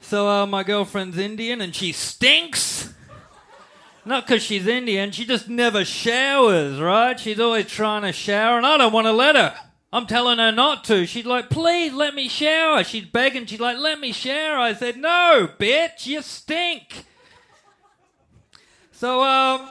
So uh, my girlfriend's Indian and she stinks. Not because she's Indian, she just never showers, right? She's always trying to shower, and I don't want to let her. I'm telling her not to. She's like, please let me shower. She's begging. She's like, let me shower. I said, no, bitch, you stink. So, um.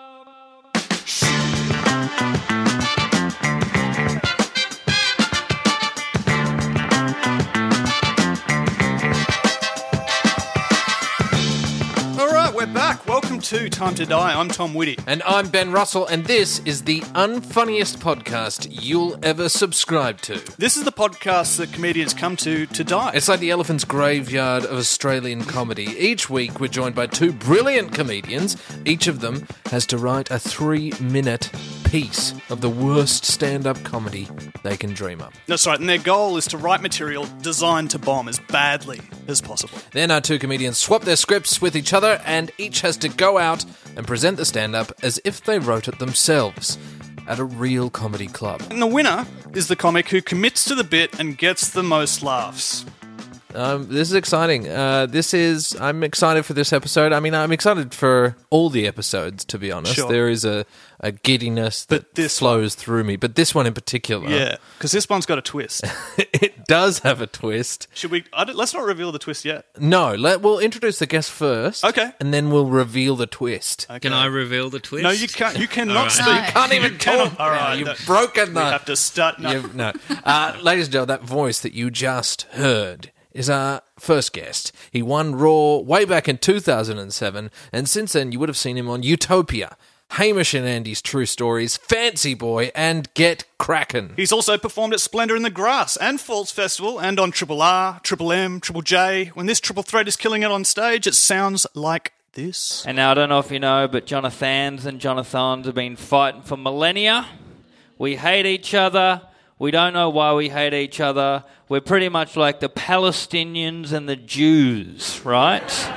Back. Welcome to Time to Die. I'm Tom Whitty. And I'm Ben Russell, and this is the unfunniest podcast you'll ever subscribe to. This is the podcast that comedians come to to die. It's like the elephant's graveyard of Australian comedy. Each week, we're joined by two brilliant comedians. Each of them has to write a three minute piece of the worst stand up comedy they can dream up. That's right, and their goal is to write material designed to bomb as badly as possible. Then our two comedians swap their scripts with each other, and each has to go out and present the stand up as if they wrote it themselves at a real comedy club. And the winner is the comic who commits to the bit and gets the most laughs. Um, this is exciting. Uh, this is. I'm excited for this episode. I mean, I'm excited for all the episodes. To be honest, Sure. there is a, a giddiness that But this flows through me. But this one in particular, Yeah, because this one's got a twist. it does have a twist. Should we? I don't- let's not reveal the twist yet. No, let we'll introduce the guest first. Okay. and then we'll reveal the twist. Okay. Can I reveal the twist? No, you can't. You cannot All right. speak. No. You can't even You cannot- talk. All now. right, you've that- broken We the. have to start. No. You've- no. Uh, ladies and gentlemen, that voice that you just heard is our first guest. He won Raw way back in 2007, and since then you would have seen him on Utopia, Hamish and Andy's True Stories, Fancy Boy, and Get Kraken. He's also performed at Splendour in the Grass and Falls Festival and on Triple R, Triple M, Triple J. When this triple threat is killing it on stage, it sounds like this. And now I don't know if you know, but Jonathans and Jonathans have been fighting for millennia. We hate each other. We don't know why we hate each other. We're pretty much like the Palestinians and the Jews, right?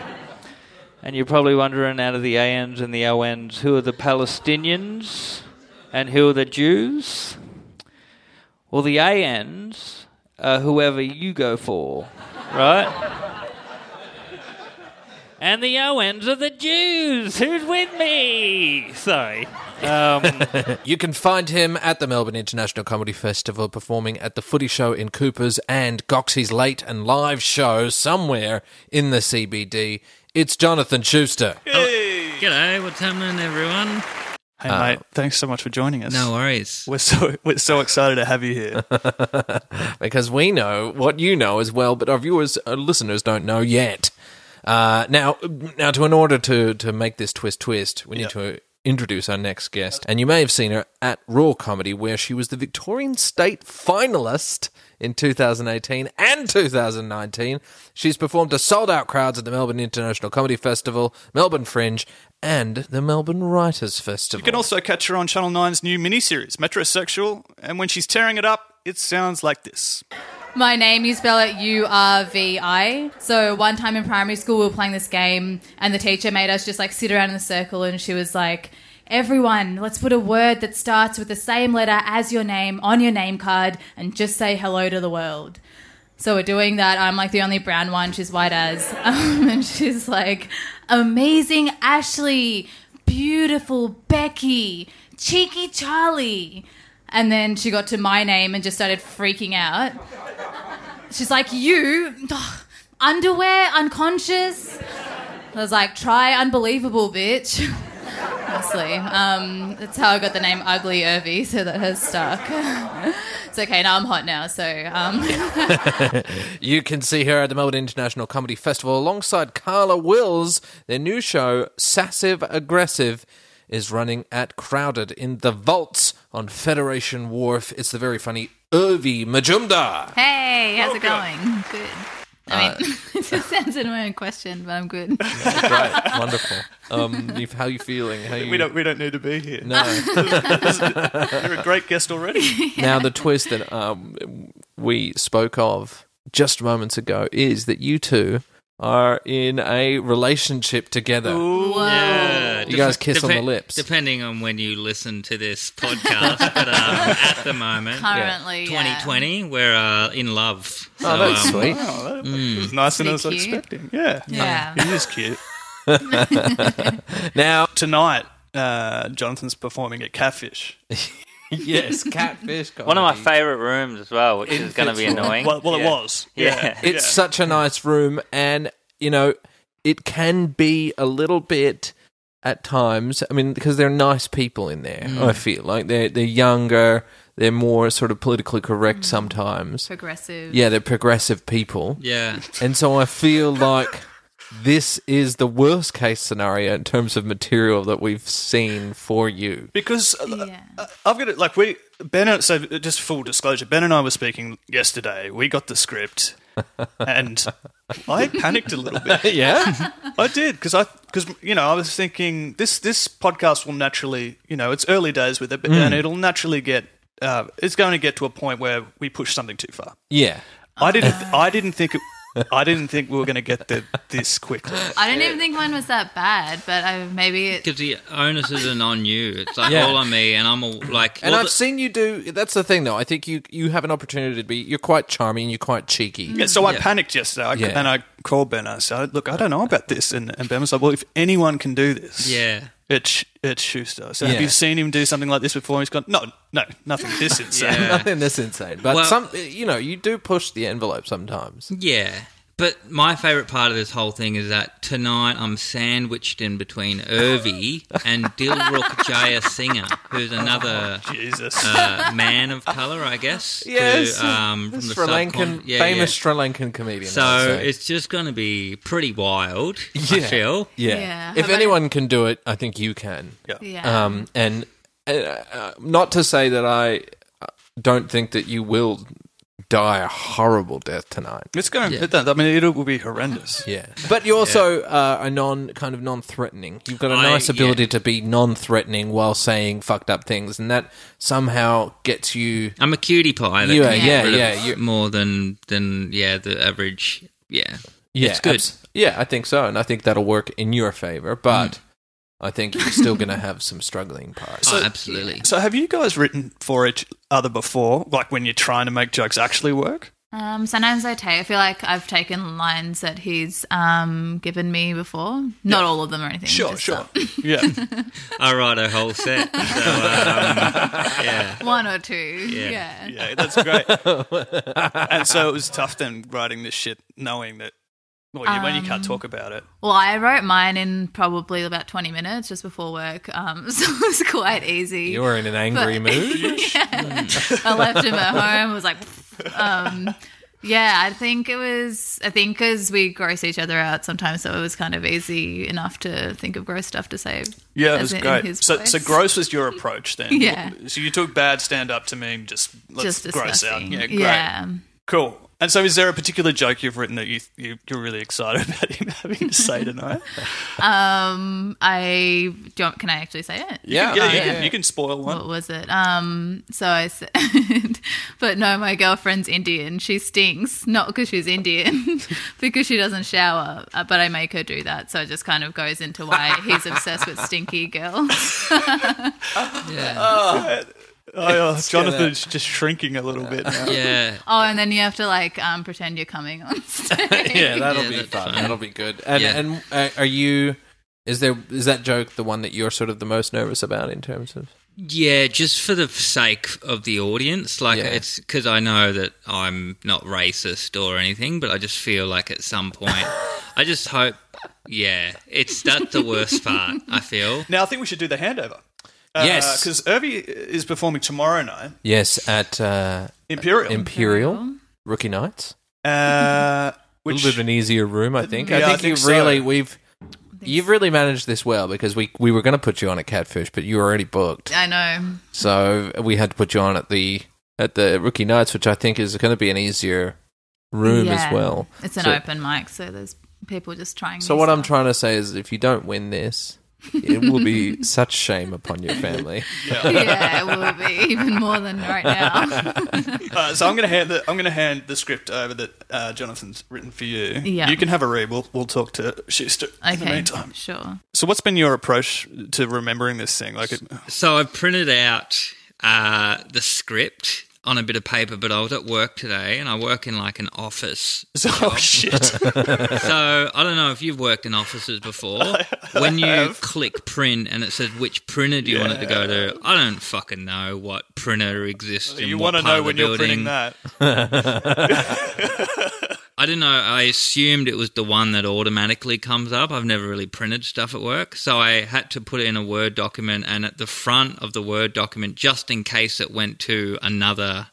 and you're probably wondering out of the ANs and the ONs, who are the Palestinians and who are the Jews? Well, the ANs are whoever you go for, right? And the Owens are the Jews. Who's with me? Sorry. Um, You can find him at the Melbourne International Comedy Festival performing at the Footy Show in Coopers and Goxie's late and live show somewhere in the CBD. It's Jonathan Schuster. G'day, what's happening, everyone? Hey mate, thanks so much for joining us. No worries. We're so we're so excited to have you here. because we know what you know as well, but our viewers, our listeners don't know yet. Uh, now, now, to in order to to make this twist twist, we need to introduce our next guest, and you may have seen her at Raw Comedy, where she was the Victorian State finalist in 2018 and 2019. She's performed to sold out crowds at the Melbourne International Comedy Festival, Melbourne Fringe, and the Melbourne Writers Festival. You can also catch her on Channel 9's new miniseries, Metrosexual, and when she's tearing it up, it sounds like this. My name, you spell it U R V I. So one time in primary school, we were playing this game, and the teacher made us just like sit around in a circle, and she was like, Everyone, let's put a word that starts with the same letter as your name on your name card and just say hello to the world. So we're doing that. I'm like the only brown one. She's white as. Um, and she's like, amazing Ashley, beautiful Becky, cheeky Charlie. And then she got to my name and just started freaking out. She's like, you, ugh, underwear, unconscious. I was like, try unbelievable, bitch. Honestly, um, that's how I got the name Ugly Urvi, so that has stuck. it's okay, now I'm hot now, so um, You can see her at the Melbourne International Comedy Festival alongside Carla Wills. Their new show, Sassive Aggressive, is running at Crowded in the Vaults on Federation Wharf. It's the very funny Urvi Majumdar. Hey, how's it going? Good. I mean, it just answered my own question, but I'm good. Great, wonderful. Um, you- how you feeling? How you? We don't we don't need to be here. No. You're a great guest already. Now the twist that um, we spoke of just moments ago is that you two are in a relationship together. Yeah, You guys kiss on the lips. Depending on when you listen to this podcast, but um, at the moment, Currently, yeah. 2020, we're uh, in love. Oh, that's um, sweet. Oh, that was nicer than I was cute. expecting. Yeah. Yeah. It is cute. Now, Tonight, uh, Jonathan's performing at Catfish. yes, catfish. One of my favourite rooms as well, which is going to be annoying. Well, well Yeah. it was. Yeah. It's such a nice room, and you know, it can be a little bit at times. I mean, because they're nice people in there. I mm. feel like they're they're younger. They're more sort of politically correct mm. sometimes. Progressive. Yeah, they're progressive people. Yeah. And so I feel like this is the worst case scenario in terms of material that we've seen for you. Because uh, Yeah. uh, I've got it, like, we, Ben, and- so just full disclosure, Ben and I were speaking yesterday. We got the script, and I panicked a little bit. Yeah? I did because I because you know I was thinking this this podcast will naturally you know it's early days with it, but then it'll naturally get uh, it's going to get to a point where we push something too far. yeah. I didn't I didn't think it, I didn't think we were going to get the, this quickly. I didn't even think mine was that bad, but I, maybe it. Because the onus isn't on you. It's like Yeah. all on me, and I'm all like. And well, I've the- seen you do that's the thing though. I think you you have an opportunity to be you're quite charming, and you're quite cheeky. Mm. Yeah, so I Yeah. panicked yesterday, I, Yeah. and I called Ben. I said, "Look, I don't know about this," and, and Ben was like, "Well, if anyone can do this, Yeah. It's it's Schuster." So Yeah. have you seen him do something like this before? He's gone, "No, no, nothing this insane." Yeah. Nothing this insane. But Well- some you know, you do push the envelope sometimes. Yeah. But my favourite part of this whole thing is that tonight I'm sandwiched in between Urvi and Dilruk Jaya Singer, who's another Jesus. uh, man of colour, I guess. to, Yes. um, from Sri the Lankan yeah, famous yeah. Sri Lankan comedian. So it's just going to be pretty wild, I feel. yeah. Yeah. If Have I- anyone can do it, I think you can. Yeah. Um, and uh, uh, not to say that I uh, don't think that you will die a horrible death tonight. it's going. to Yeah. to I mean, it will be horrendous. Yeah, but you're also uh, are non kind of non-threatening. You've got a nice ability yeah. to be non-threatening while saying fucked up things, and that somehow gets you. I'm a cutie pie. That You are, get yeah, yeah, you- more than than yeah the average. Yeah, Yeah, it's good. abs- yeah, I think so, and I think that'll work in your favor. But I think you're still going to have some struggling parts. oh, absolutely. So, have you guys written for each other before? Like when you're trying to make jokes actually work? Um, sometimes I take. I feel like I've taken lines that he's um, given me before. Not all of them or anything. Sure, sure. Yeah. I write a whole set. So, um, yeah. One or two. Yeah. yeah, that's great. and so it was tough then writing this shit, knowing that well, you, when you can't talk about it. Well, I wrote mine in probably about 20 minutes just before work. Um, so it was quite easy. you were in an angry But- mood. yeah. I left him at home. Was like, um, yeah. I think it was. I think because we gross each other out sometimes, so it was kind of easy enough to think of gross stuff to say. Yeah, it was in great. his So, so gross was your approach then. Yeah. So you took bad stand up to mean just let's Just gross out. Yeah, great. Yeah. Cool. And so, is there a particular joke you've written that you, you you're really excited about him having to say tonight? Um, I do. You want, can I actually say it? Yeah, yeah, you, yeah, can, you can spoil one. What was it? Um, so I said, but no, my girlfriend's Indian. She stinks, not because she's Indian, because she doesn't shower. Uh, but I make her do that, so it just kind of goes into why he's obsessed with stinky girls. Yeah. Oh, yeah, Jonathan's just shrinking a little bit now. yeah. Oh, and then you have to like um, pretend you're coming on stage. yeah, that'll Yeah, be that's fun. fun. That'll be good. And Yeah. and uh, are you? Is there is that joke the one that you're sort of the most nervous about in terms of? Yeah, just for the sake of the audience. Like, Yeah. it's because I know that I'm not racist or anything, but I just feel like at some point, I just hope, yeah, it's that's the worst part, I feel. Now, I think we should do the handover. Uh, Yes. Because Urvi is performing tomorrow night, Yes, at uh, Imperial. Imperial Rookie Nights. uh, A which, little bit of an easier room, I think. Yeah, I I think, think you've so. really we've you've really managed this well because we we were going to put you on at Catfish, but you were already booked, I know. so we had to put you on at the at the Rookie Nights, which I think is going to be an easier room Yeah. as well. It's an So- open mic, so there's people just trying. So new what I'm trying to say is, if you don't win this, it will be such shame upon your family. yeah, it will be even more than right now. Uh, so I'm going to hand the I'm going to hand the script over that uh, Jonathan's written for you. Yeah. You can have a read. We'll we'll talk to Schuster in the Okay, meantime. sure. So what's been your approach to remembering this thing? Like, it, So I've printed out uh, the script on a bit of paper, but I was at work today, and I work in like an office. oh shit! So I don't know if you've worked in offices before. when you click print and it says which printer do you want it to go to, I don't fucking know what printer exists. in you what want to part know when you're printing that? I don't know. I assumed it was the one that automatically comes up. I've never really printed stuff at work, so I had to put it in a Word document. And at the front of the Word document, just in case it went to another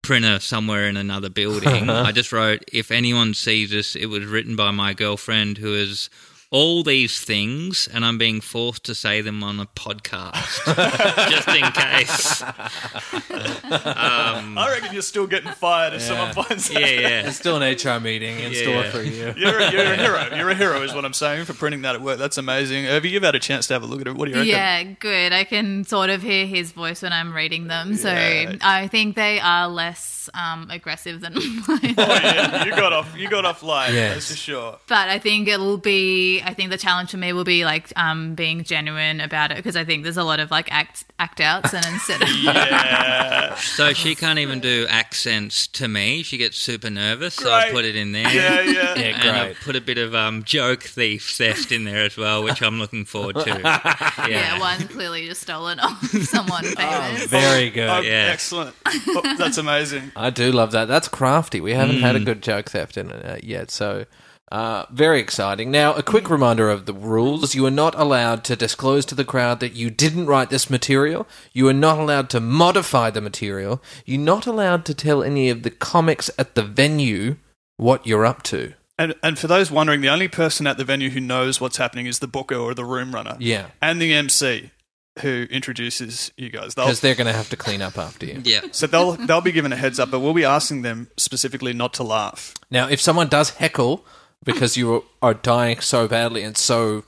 printer somewhere in another building, I just wrote, "If anyone sees this, it was written by my girlfriend who is." All these things, and I'm being forced to say them on a podcast, just in case. Um, I reckon you're still getting fired if someone finds yeah, yeah. There's still an HR meeting in store for you. You're a, you're a hero. You're a hero, is what I'm saying for printing that at work. That's amazing. Urvi, you've had a chance to have a look at it. What do you reckon? Yeah, good. I can sort of hear his voice when I'm reading them, so Yeah. I think they are less um, aggressive than mine. Oh, yeah. You got off. You got off light. Yes. That's for sure. But I think it'll be. I think the challenge for me will be like um, being genuine about it because I think there's a lot of like act act outs and instead of Yeah. So she can't even do accents to me. She gets super nervous, so I put it in there. Yeah, yeah. Yeah, And I put a bit of um, joke thief theft in there as well, which I'm looking forward to. Yeah, yeah, one clearly just stolen off someone famous. Very good. Oh, Yeah. Excellent. Oh, that's amazing. I do love that. That's crafty. We haven't Mm. had a good joke theft in it uh, yet, so uh, very exciting. Now, a quick reminder of the rules: you are not allowed to disclose to the crowd that you didn't write this material. You are not allowed to modify the material. You're not allowed to tell any of the comics at the venue what you're up to. And and for those wondering, the only person at the venue who knows what's happening is the booker or the room runner. Yeah. And the MC who introduces you guys. Because they're going to have to clean up after you. yeah. so they'll they'll be given a heads up, but we'll be asking them specifically not to laugh. Now, if someone does heckle because you are dying so badly and so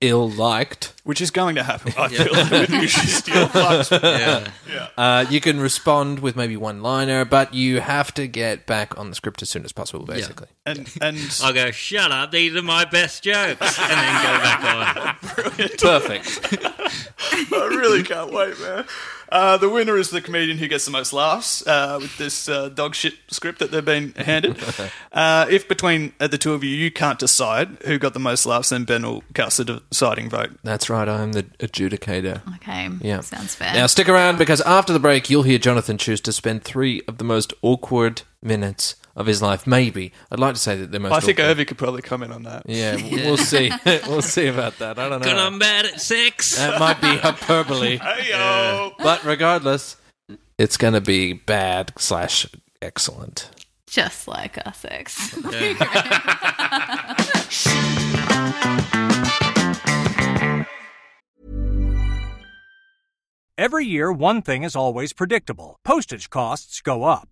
ill liked, Which is going to happen, I feel like, with you steel fucks. Yeah. uh, you can respond with maybe one liner, but you have to get back on the script as soon as possible, basically. And and I'll go, shut up, these are my best jokes. And then go back on. Perfect. I really can't wait, man. Uh, the winner is the comedian who gets the most laughs uh, with this uh, dog shit script that they've been handed. Uh, if between uh, the two of you you can't decide who got the most laughs, then Ben will cast the deciding vote. That's right, I'm the adjudicator. Okay, Yeah. sounds fair. Now, stick around because after the break, you'll hear Jonathan choose to spend three of the most awkward minutes of his life. Maybe. I'd like to say that they're most I think awkward. Urvi could probably comment on that. Yeah, we'll see. we'll see about that. I don't know. Because I'm bad at sex. That might be hyperbole. Hey yo! But regardless, it's going to be bad slash excellent. Just like our sex. Every year, one thing is always predictable postage costs go up.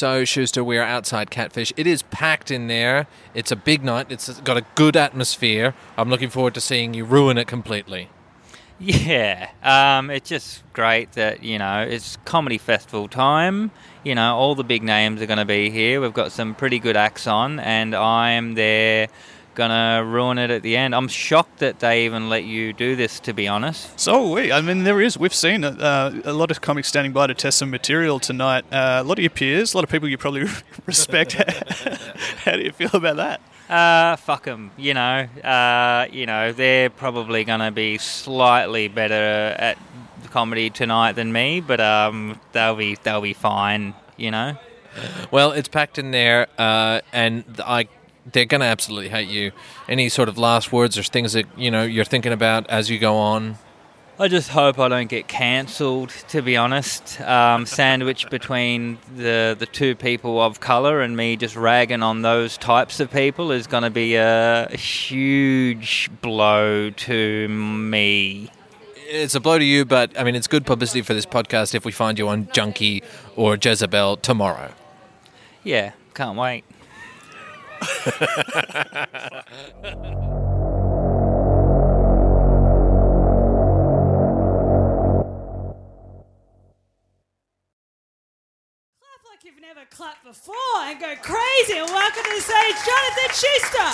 So, Schuster, we are outside Catfish. It is packed in there. It's a big night. It's got a good atmosphere. I'm looking forward to seeing you ruin it completely. Yeah, um, it's just great that you know it's comedy festival time. You know, all the big names are going to be here. We've got some pretty good acts on, and I'm there gonna ruin it at the end. I'm shocked that they even let you do this. To be honest, So are we. I mean, there is. We've seen uh, a lot of comics standing by to test some material tonight. Uh, a lot of your peers, a lot of people you probably respect. How do you feel about that? Uh, fuck them. You know, uh, you know, they're probably going to be slightly better at comedy tonight than me, but um, they'll be they'll be fine. You know. Well, it's packed in there, uh, and I. They're going to absolutely hate you. Any sort of last words or things that you know you're thinking about as you go on? I just hope I don't get cancelled. To be honest, um, sandwiched between the the two people of color and me just ragging on those types of people is going to be a huge blow to me. It's a blow to you, but I mean, it's good publicity for this podcast if we find you on Junkee or Jezebel tomorrow. Yeah, can't wait. Clap like you've never clapped before and go crazy and welcome to the stage Jonathan Schuster.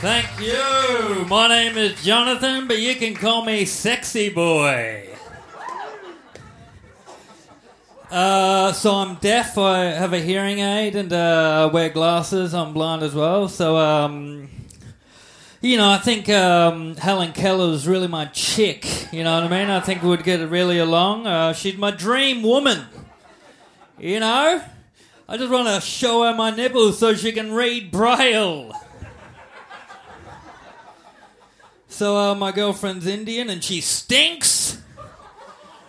Thank you. My name is Jonathan, but you can call me Sexy Boy. Uh, so I'm deaf. I have a hearing aid and uh, wear glasses. I'm blind as well. So, um, you know, I think um, Helen Keller is really my chick. You know what I mean? I think we'd get really along. Uh, she's my dream woman. You know? I just want to show her my nipples so she can read Braille. So uh, my girlfriend's Indian and she stinks.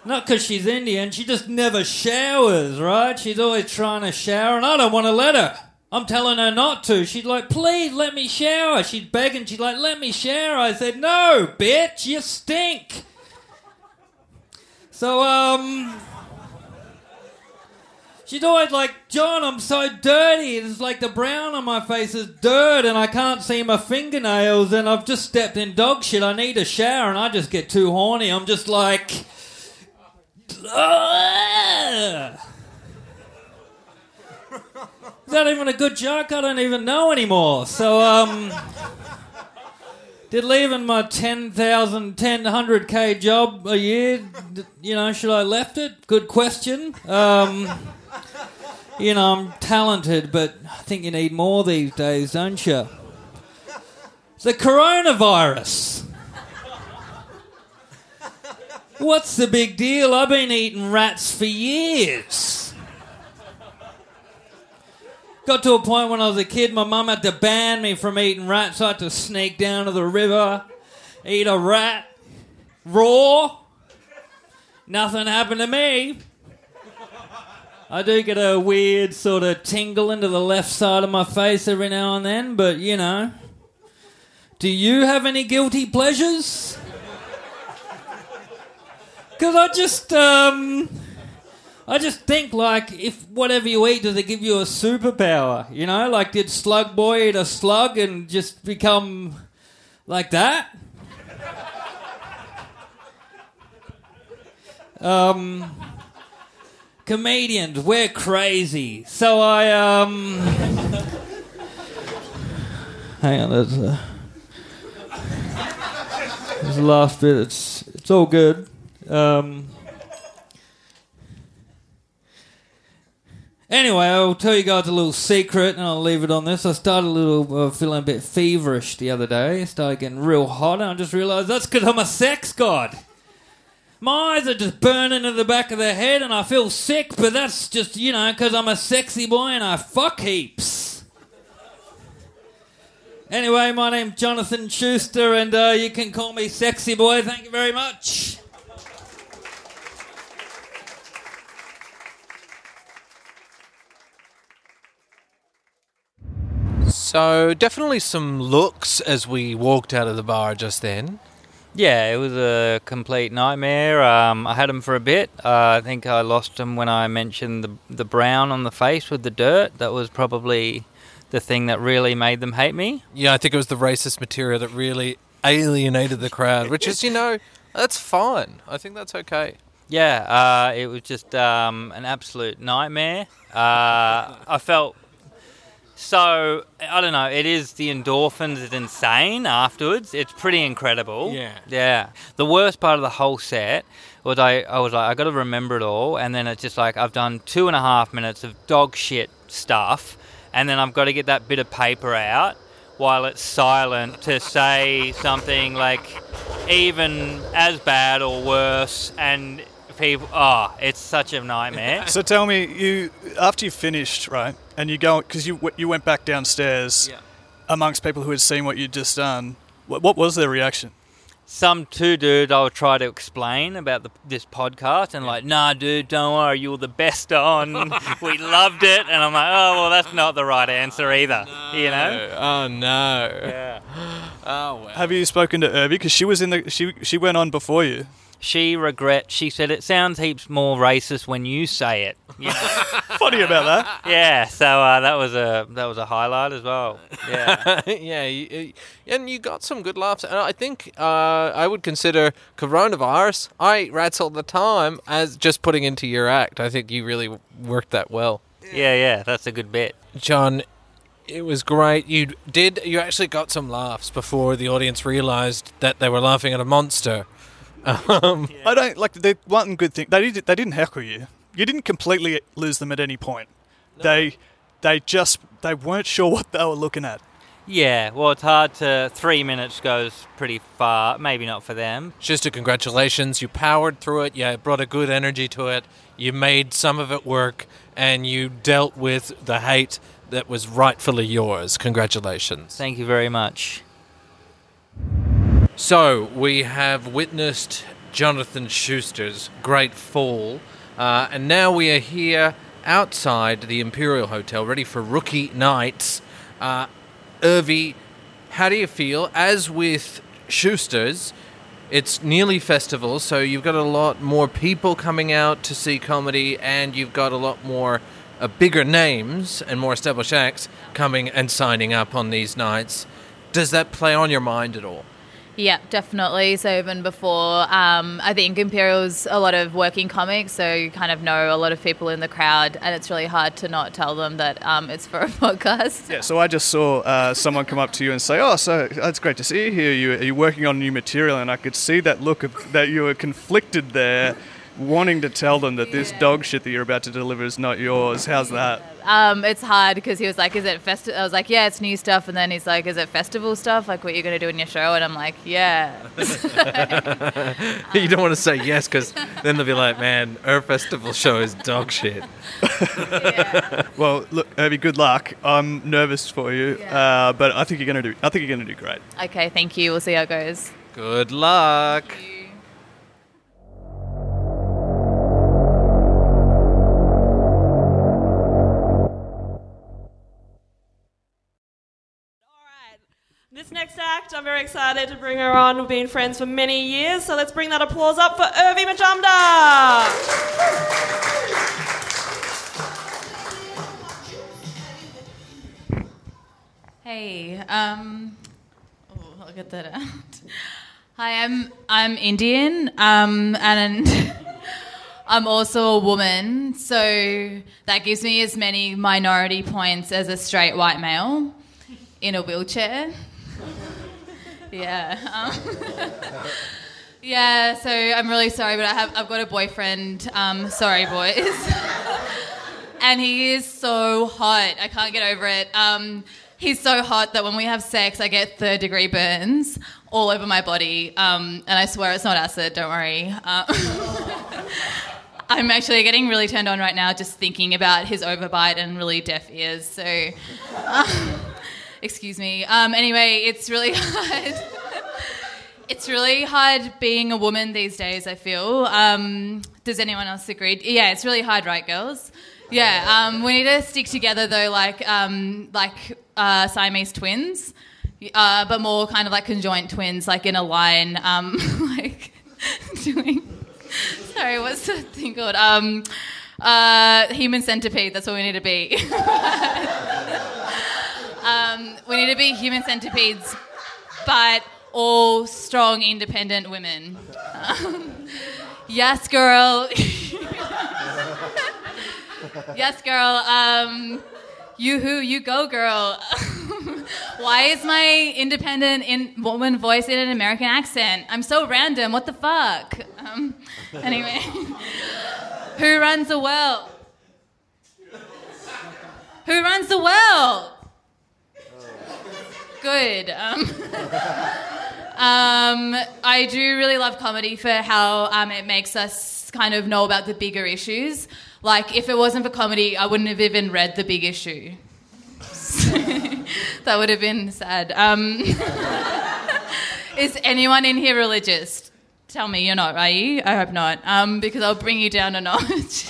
Not because she's Indian, she just never showers, right? She's always trying to shower, and I don't want to let her. I'm telling her not to. She's like, please let me shower. She's begging, she's like, let me shower. I said, no, bitch, you stink. So, um. She's always like, John, I'm so dirty. It's like the brown on my face is dirt and I can't see my fingernails and I've just stepped in dog shit. I need a shower and I just get too horny. I'm just like. Is that even a good joke? I don't even know anymore. So, um. Did leaving my 10,000, 1000k job a year, you know, should I left it? Good question. Um, you know, I'm talented, but I think you need more these days, don't you? The coronavirus. What's the big deal? I've been eating rats for years. Got to a point when I was a kid, my mum had to ban me from eating rats. I had to sneak down to the river, eat a rat, raw. Nothing happened to me. I do get a weird sort of tingle into the left side of my face every now and then, but you know. Do you have any guilty pleasures? Because I just, um. I just think like if whatever you eat, does it give you a superpower? You know, like did Slug Boy eat a slug and just become like that? Um, comedians, we're crazy. So I um, hang on, there's a, there's the last bit. It's it's all good. Um. Anyway, I'll tell you guys a little secret, and I'll leave it on this. I started a little uh, feeling a bit feverish the other day. I started getting real hot, and I just realised that's because I'm a sex god. My eyes are just burning to the back of the head, and I feel sick. But that's just you know because I'm a sexy boy and I fuck heaps. Anyway, my name's Jonathan Schuster, and uh, you can call me Sexy Boy. Thank you very much. So definitely some looks as we walked out of the bar just then. Yeah, it was a complete nightmare. Um, I had him for a bit. Uh, I think I lost him when I mentioned the the brown on the face with the dirt. That was probably the thing that really made them hate me. Yeah, I think it was the racist material that really alienated the crowd, which is, you know, that's fine. I think that's okay. Yeah, uh, it was just um, an absolute nightmare. Uh, I felt so. I don't know. It is the endorphins is insane afterwards. It's pretty incredible. Yeah. Yeah. The worst part of the whole set was I, I was like, I got to remember it all, and then it's just like I've done two and a half minutes of dog shit stuff, and then I've got to get that bit of paper out while it's silent to say something like even as bad or worse, and people, oh, it's such a nightmare. So tell me, you after you finished, right, and you go because you you went back downstairs Yeah. amongst people who had seen what you'd just done. What, what was their reaction? some two dudes I'll try to explain about the, this podcast and like, nah, dude, don't worry, you're the best on. we loved it, and I'm like, oh well, that's not the right answer either. You know? Oh no. Yeah. Oh well. Have you spoken to Urvi? Because she was in the she she went on before you. She regrets. She said it sounds heaps more racist when you say it. You know? Funny about that. yeah. So uh, that was a that was a highlight as well. Yeah. yeah, you, and you got some good laughs. And I think uh, I would consider coronavirus. I eat rats all the time as just putting into your act. I think you really worked that well. yeah. Yeah. That's a good bit. John, it was great. You did. You actually got some laughs before the audience realized that they were laughing at a monster. Um, I don't like the one good thing they did, they didn't heckle you. You didn't completely lose them at any point. They they just they weren't sure what they were looking at. Yeah. Well, it's hard to. Three minutes goes pretty far. Maybe not for them. Schuster, congratulations. You powered through it. You brought a good energy to it. You made some of it work, and you dealt with the hate that was rightfully yours. Congratulations. Thank you very much. So, we have witnessed Jonathan Schuster's great fall, uh, and now we are here outside the Imperial Hotel, ready for rookie nights. Uh, Urvi, how do you feel? As with Schuster's, it's nearly festival, so you've got a lot more people coming out to see comedy, and you've got a lot more uh, bigger names and more established acts coming and signing up on these nights. Does that play on your mind at all? Yeah, definitely. So even before, um, I think Imperial's a lot of working comics, so you kind of know a lot of people in the crowd, and it's really hard to not tell them that um, it's for a podcast. Yeah, so I just saw uh, someone come up to you and say, "Oh, so it's great to see you here. You, are you working on new material?" And I could see that look of that you were conflicted there, wanting to tell them that this dog shit that you're about to deliver is not yours. How's that? Um, it's hard because he was like, "Is it festival?" I was like, "Yeah, it's new stuff," and then he's like, "Is it festival stuff? Like what you're gonna do in your show?" And I'm like, "Yeah." you don't want to say yes because then they'll be like, man, our festival show is dog shit. Well, look, Urvi, good luck. I'm nervous for you, uh, but I think you're gonna do. I think you're gonna do great. okay, thank you. We'll see how it goes. Good luck. This next act, I'm very excited to bring her on. We've been friends for many years, so let's bring that applause up for Urvi Majumdar. Hey, um, oh, I'll get that out. Hi, I'm I'm Indian, um, and I'm also a woman, so that gives me as many minority points as a straight white male in a wheelchair. Yeah. Um, yeah. So I'm really sorry, but I have I've got a boyfriend. Um, sorry, boys. and he is so hot. I can't get over it. Um, he's so hot that when we have sex, I get third degree burns all over my body. Um, and I swear it's not acid. Don't worry. Uh, I'm actually getting really turned on right now just thinking about his overbite and really deaf ears. So, uh, excuse me. Um, anyway, it's really hard. It's really hard being a woman these days, I feel. Um, does anyone else agree? Yeah, it's really hard, right, girls? Yeah, um, we need to stick together though, like um, like uh, Siamese twins, uh, but more kind of like conjoint twins, like in a line, um, like doing. Sorry, what's the thing called? Um, uh, human centipede. That's what we need to be. um, we need to be human centipedes, but all strong, independent women. Um, yes, girl. yes, girl. Um, you who, you go, girl. Why is my independent in woman voice in an American accent? I'm so random. What the fuck? Um, anyway, who runs the world? Who runs the world? Good. Um, um, I do really love comedy for how um, it makes us kind of know about the bigger issues. Like, if it wasn't for comedy, I wouldn't have even read the big issue. that would have been sad. Um, is anyone in here religious? Tell me you're not, are you? I hope not, um, because I'll bring you down a notch.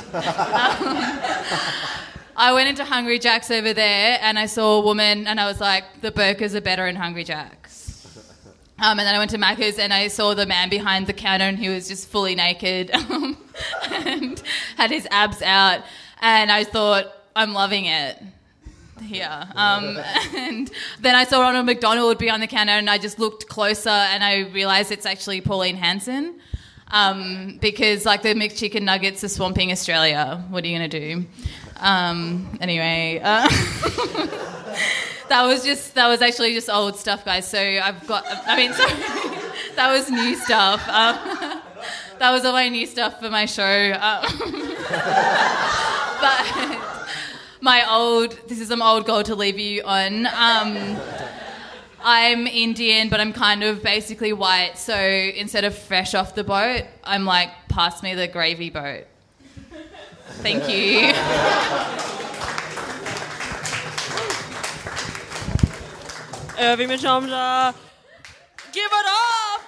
I went into Hungry Jack's over there and I saw a woman and I was like, the burkas are better in Hungry Jack's. Um, and then I went to Macca's and I saw the man behind the counter and he was just fully naked um, and had his abs out. And I thought, I'm loving it. Yeah. Um, and then I saw Ronald McDonald behind the counter and I just looked closer and I realised it's actually Pauline Hanson. Um, because like the mixed chicken nuggets are swamping Australia. What are you gonna do? Um, anyway, uh, that was just that was actually just old stuff, guys. So I've got. I mean, sorry, that was new stuff. Um, that was all my new stuff for my show. Um, but my old. This is some old gold to leave you on. Um, I'm Indian, but I'm kind of basically white. So instead of fresh off the boat, I'm like, pass me the gravy boat. Thank you. Eh, Irving Machamja. Give it up!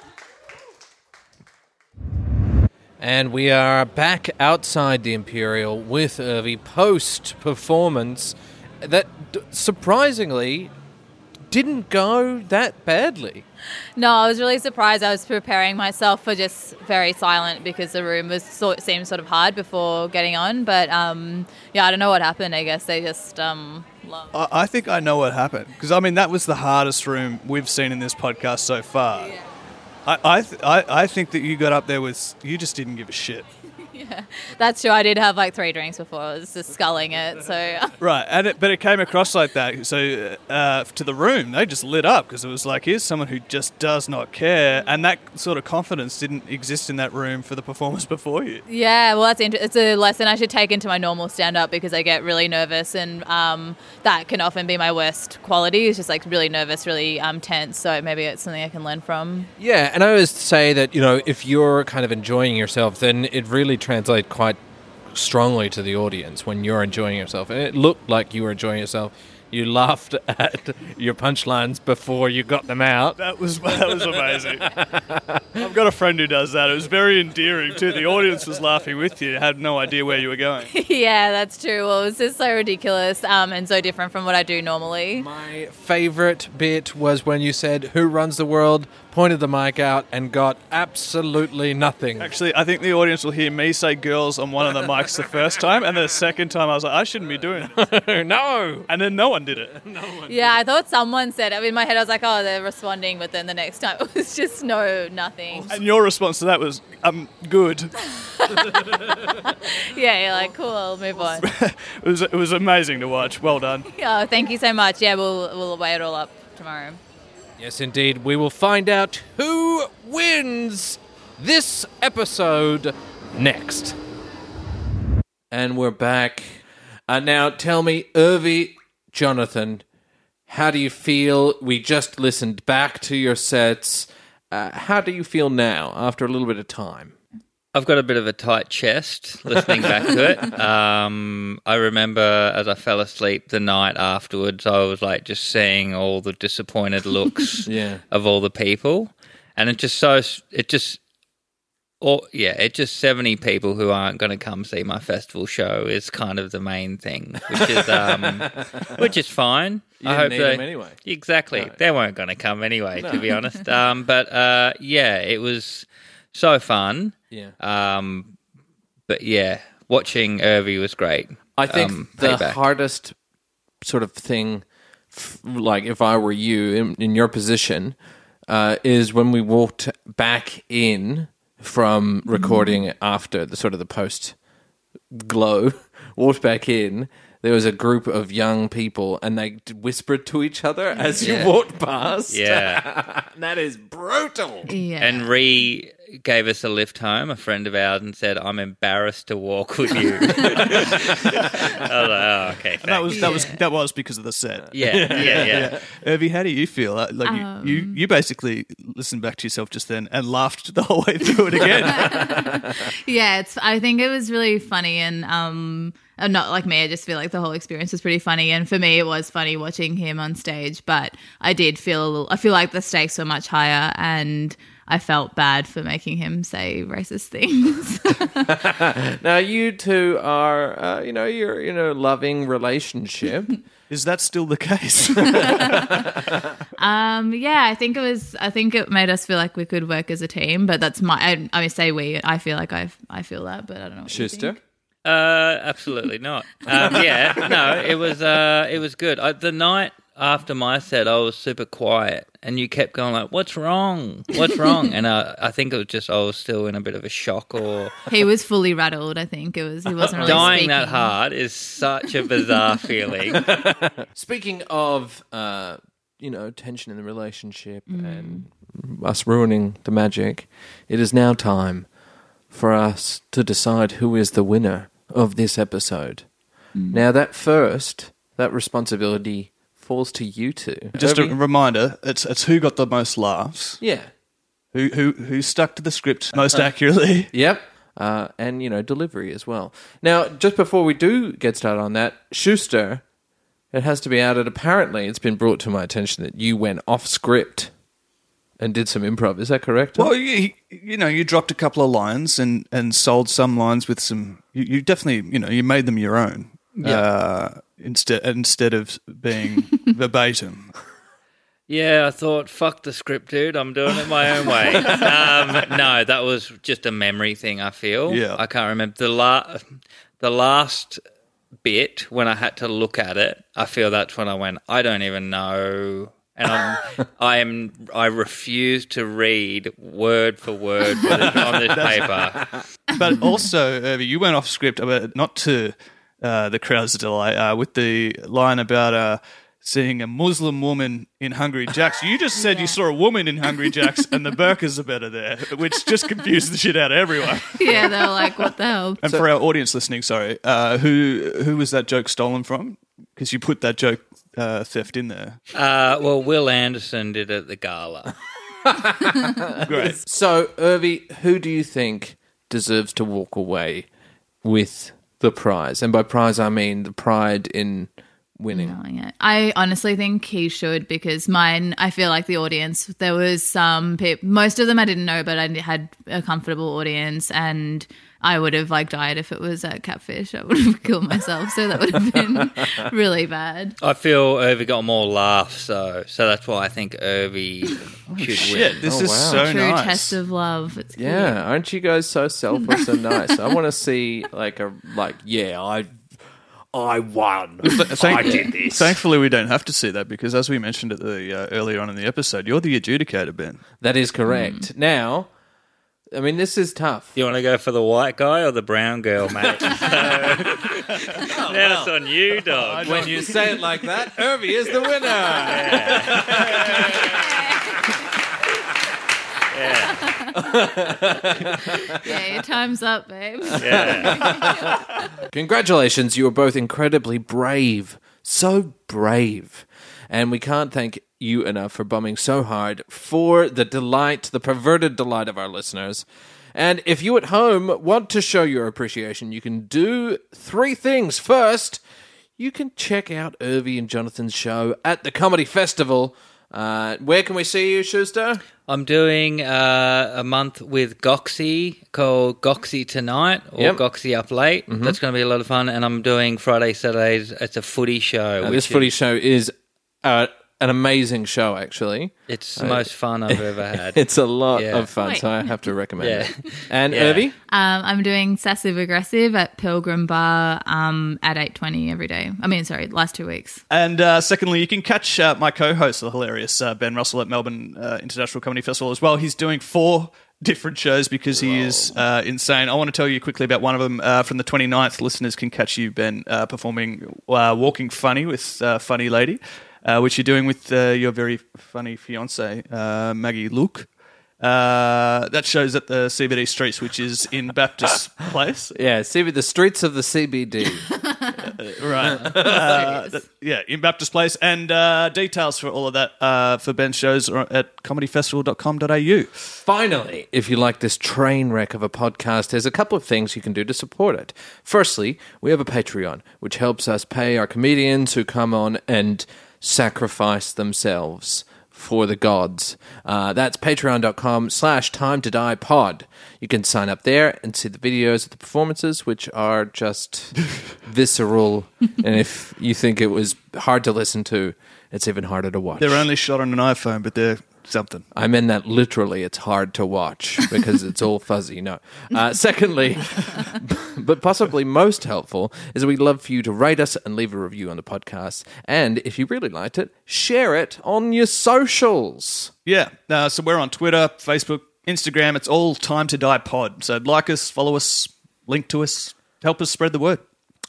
And we are back outside the Imperial with uh, Urvi post performance that surprisingly didn't go that badly. No, I was really surprised. I was preparing myself for just very silent because the room was sort seemed sort of hard before getting on. But um, yeah, I don't know what happened. I guess they just um, loved. I, I think I know what happened because I mean that was the hardest room we've seen in this podcast so far. I I, th- I I think that you got up there with you just didn't give a shit. yeah, that's true. I did have like three drinks before. I was just sculling it. So Right, and it, but it came across like that. So uh, to the room, they just lit up because it was like, here's someone who just does not care, and that sort of confidence didn't exist in that room for the performers before you. Yeah, well, that's inter- it's a lesson I should take into my normal stand up because I get really nervous, and um, that can often be my worst quality. It's just like really nervous, really um, tense. So maybe it's something I can learn from. Yeah, and I always say that, you know, if you're kind of enjoying yourself, then it really translates quite strongly to the audience when you're enjoying yourself. And it looked like you were enjoying yourself. You laughed at your punchlines before you got them out. That was that was amazing. I've got a friend who does that. It was very endearing too. The audience was laughing with you. Had no idea where you were going. yeah, that's true. Well, it was just so ridiculous um, and so different from what I do normally. My favorite bit was when you said, Who runs the world? Pointed the mic out and got absolutely nothing. Actually, I think the audience will hear me say "girls" on one of the mics the first time, and the second time I was like, I shouldn't be doing it. no. And then no one did it. No one Yeah, I thought someone said it. In my head, I was like, oh, they're responding, but then the next time it was just no, nothing. And your response to that was, um, good. Yeah, you're like, cool, I'll move on. It was it was amazing to watch. Well done. oh, thank you so much. Yeah, we'll, we'll weigh it all up tomorrow. Yes, indeed. We will find out who wins this episode next. And we're back. Uh, now, tell me, Urvi, Jonathan, how do you feel? We just listened back to your sets. Uh, how do you feel now after a little bit of time? I've got a bit of a tight chest listening back to it. Um, I remember as I fell asleep the night afterwards, I was like just seeing all the disappointed looks Yeah. of all the people, and it just so it just. Or yeah, it's just seventy people who aren't going to come see my festival show is kind of the main thing, which is um, which is fine. You I didn't hope need they them anyway. exactly they weren't going to come anyway, to be honest. Um, but uh, yeah, it was so fun. Yeah. Um, but yeah, watching Urvi was great. I think Um, the payback. hardest sort of thing, like if I were you in, in your position, uh, is when we walked back in from recording after the sort of the post glow, walked back in. There was a group of young people, and they whispered to each other as Yeah. you walked past. Yeah. that is brutal. Yeah. and re gave us a lift home, a friend of ours, and said, "I'm embarrassed to walk with you." Like, "Oh, okay." And that was that was that was because of the set. Yeah, yeah, yeah. Urvi, how do you feel? Uh, Like you, Um, you, you basically listened back to yourself just then and laughed the whole way through it again. yeah, it's. I think it was really funny, and um, not like me. I just feel like the whole experience was pretty funny, and for me, it was funny watching him on stage. But I did feel a little. I feel like the stakes were much higher, and I felt bad for making him say racist things. Now you two are, uh, you know, you're in a loving relationship. Is that still the case? um, yeah, I think it was. I think it made us feel like we could work as a team. But that's my. I, I say we. I feel like I. I feel that, but I don't know. What you Schuster. think. Uh, absolutely not. Um, yeah, no, it was uh, it was good. I, the night after my set, I was super quiet, and you kept going like, "What's wrong? What's wrong?" and uh, I think it was just I was still in a bit of a shock or He was fully rattled. I think it was. He wasn't really dying speaking. that hard is such a bizarre feeling. Speaking of, uh, you know, tension in the relationship and us ruining the magic, it is now time for us to decide who is the winner of this episode. Now, that first, that responsibility falls to you two. just a reminder: it's it's who got the most laughs, yeah. who who who stuck to the script most accurately. Yep. Uh, and, you know, delivery as well. Now, just before we do get started on that, Schuster, it has to be added, apparently it's been brought to my attention that you went off script and did some improv. Is that correct? Well, you, you know, you dropped a couple of lines and and sold some lines with some. You, you definitely, you know, you made them your own. Uh, instead instead of being verbatim. Yeah, I thought, fuck the script, dude. I'm doing it my own way. Um, no, that was just a memory thing. I feel. Yeah. I can't remember the la- the last bit when I had to look at it. I feel that's when I went. I don't even know, and I'm, I am. I refuse to read word for word what is on this paper. but also, Urvi, you went off script, but not to uh, the crowd's delight, uh, with the line about uh, seeing a Muslim woman in Hungry Jack's. You just said you saw a woman in Hungry Jack's, and the burkas are better there, which just confused the shit out of everyone. Yeah, they're like, "What the hell?" And for our audience listening, sorry, uh, who who was that joke stolen from? Because you put that joke uh, theft in there. Uh, well, Wil Anderson did it at the gala. Great. So, Urvi, who do you think deserves to walk away with the prize? And by prize, I mean the pride in winning. knowing it. I honestly think he should because mine. I feel like the audience. There was some people. Most of them I didn't know, but I had a comfortable audience, and I would have like died if it was at Catfish. I would have killed myself. So that would have been really bad. I feel Urvi got more laughs, so so that's why I think Urvi should Shit, win. this Oh, is wow. so True nice. test of love. It's cute. Yeah, aren't you guys so selfless and nice? I want to see like a like yeah, I I won. Thank- I did this. Thankfully, we don't have to see that because, as we mentioned at the uh, earlier on in the episode, you're the adjudicator, Ben. That is correct. Now, I mean, this is tough. You want to go for the white guy or the brown girl, mate? now it's on you, dog. When you say it like that, Urvi is the winner. Yeah, your time's up, babe. Yeah. Congratulations, you are both incredibly brave. So brave. And we can't thank you enough for bumming so hard for the delight, the perverted delight of our listeners. And if you at home want to show your appreciation, you can do three things. First, you can check out Urvi and Jonathan's show at the Comedy Festival. Uh, where can we see you, Schuster? I'm doing uh, a month with Goxie called Goxie Tonight or Yep. Goxie Up Late. That's going to be a lot of fun. And I'm doing Friday, Saturdays. It's a footy show. Uh, this is- footy show is uh, an amazing show, actually. It's the most fun I've ever had. It's a lot Yeah. of fun, Wait. so I have to recommend Yeah. it. And Yeah. Urvi? Um, I'm doing Sassive Aggressive at Pilgrim Bar um, at 8.20 every day. I mean, sorry, last two weeks. And uh, secondly, you can catch uh, my co-host, the hilarious uh, Ben Russell, at Melbourne uh, International Comedy Festival as well. He's doing four different shows because he is uh, insane. I want to tell you quickly about one of them. Uh, from the 29th, listeners can catch you, Ben, uh, performing uh, Walking Funny with uh, Funny Lady, uh, which you're doing with uh, your very funny fiance, uh, Maggie Luke. Uh, that show's at the CBD Streets, which is in Baptist Place. Yeah, CB, the streets of the CBD. Right. Uh, that- yeah, in Baptist Place. And uh, details for all of that uh, for Ben's shows are at comedyfestival.com.au. Finally, if you like this train wreck of a podcast, there's a couple of things you can do to support it. Firstly, we have a Patreon, which helps us pay our comedians who come on and sacrifice themselves for the gods. Uh, that's patreon.com slash time to die pod. You can sign up there and see the videos of the performances, which are just visceral. and if you think it was hard to listen to, it's even harder to watch. They're only shot on an iPhone, but they're something. I mean that literally. It's hard to watch because it's all fuzzy. No. Uh, secondly, but possibly most helpful, is we'd love for you to rate us and leave a review on the podcast. And if you really liked it, share it on your socials. Yeah. Uh, so we're on Twitter, Facebook, Instagram. It's all Time to Die Pod. So like us, follow us, link to us, help us spread the word.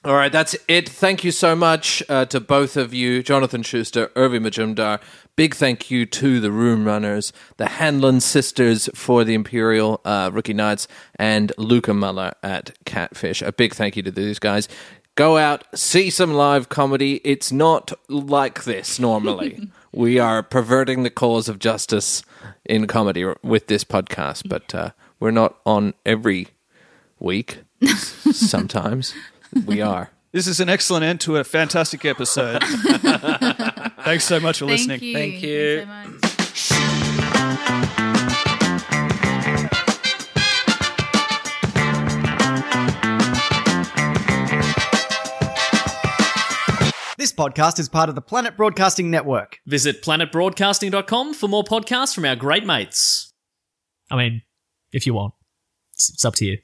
All right, that's it. Thank you so much uh, to both of you, Jonathan Schuster, Urvi Majumdar. Big thank you to the Room Runners, the Hanlon Sisters for the Imperial uh, Rookie Nights, and Luca Muller at Catfish. A big thank you to these guys. Go out, see some live comedy. It's not like this normally. we are perverting the cause of justice in comedy with this podcast, but uh, we're not on every week. Sometimes we are. This is an excellent end to a fantastic episode. Thanks so much for Thank listening. you. Thank you. Thanks so. This podcast is part of the Planet Broadcasting Network. Visit planetbroadcasting.com for more podcasts from our great mates. I mean, if you want, it's, it's up to you.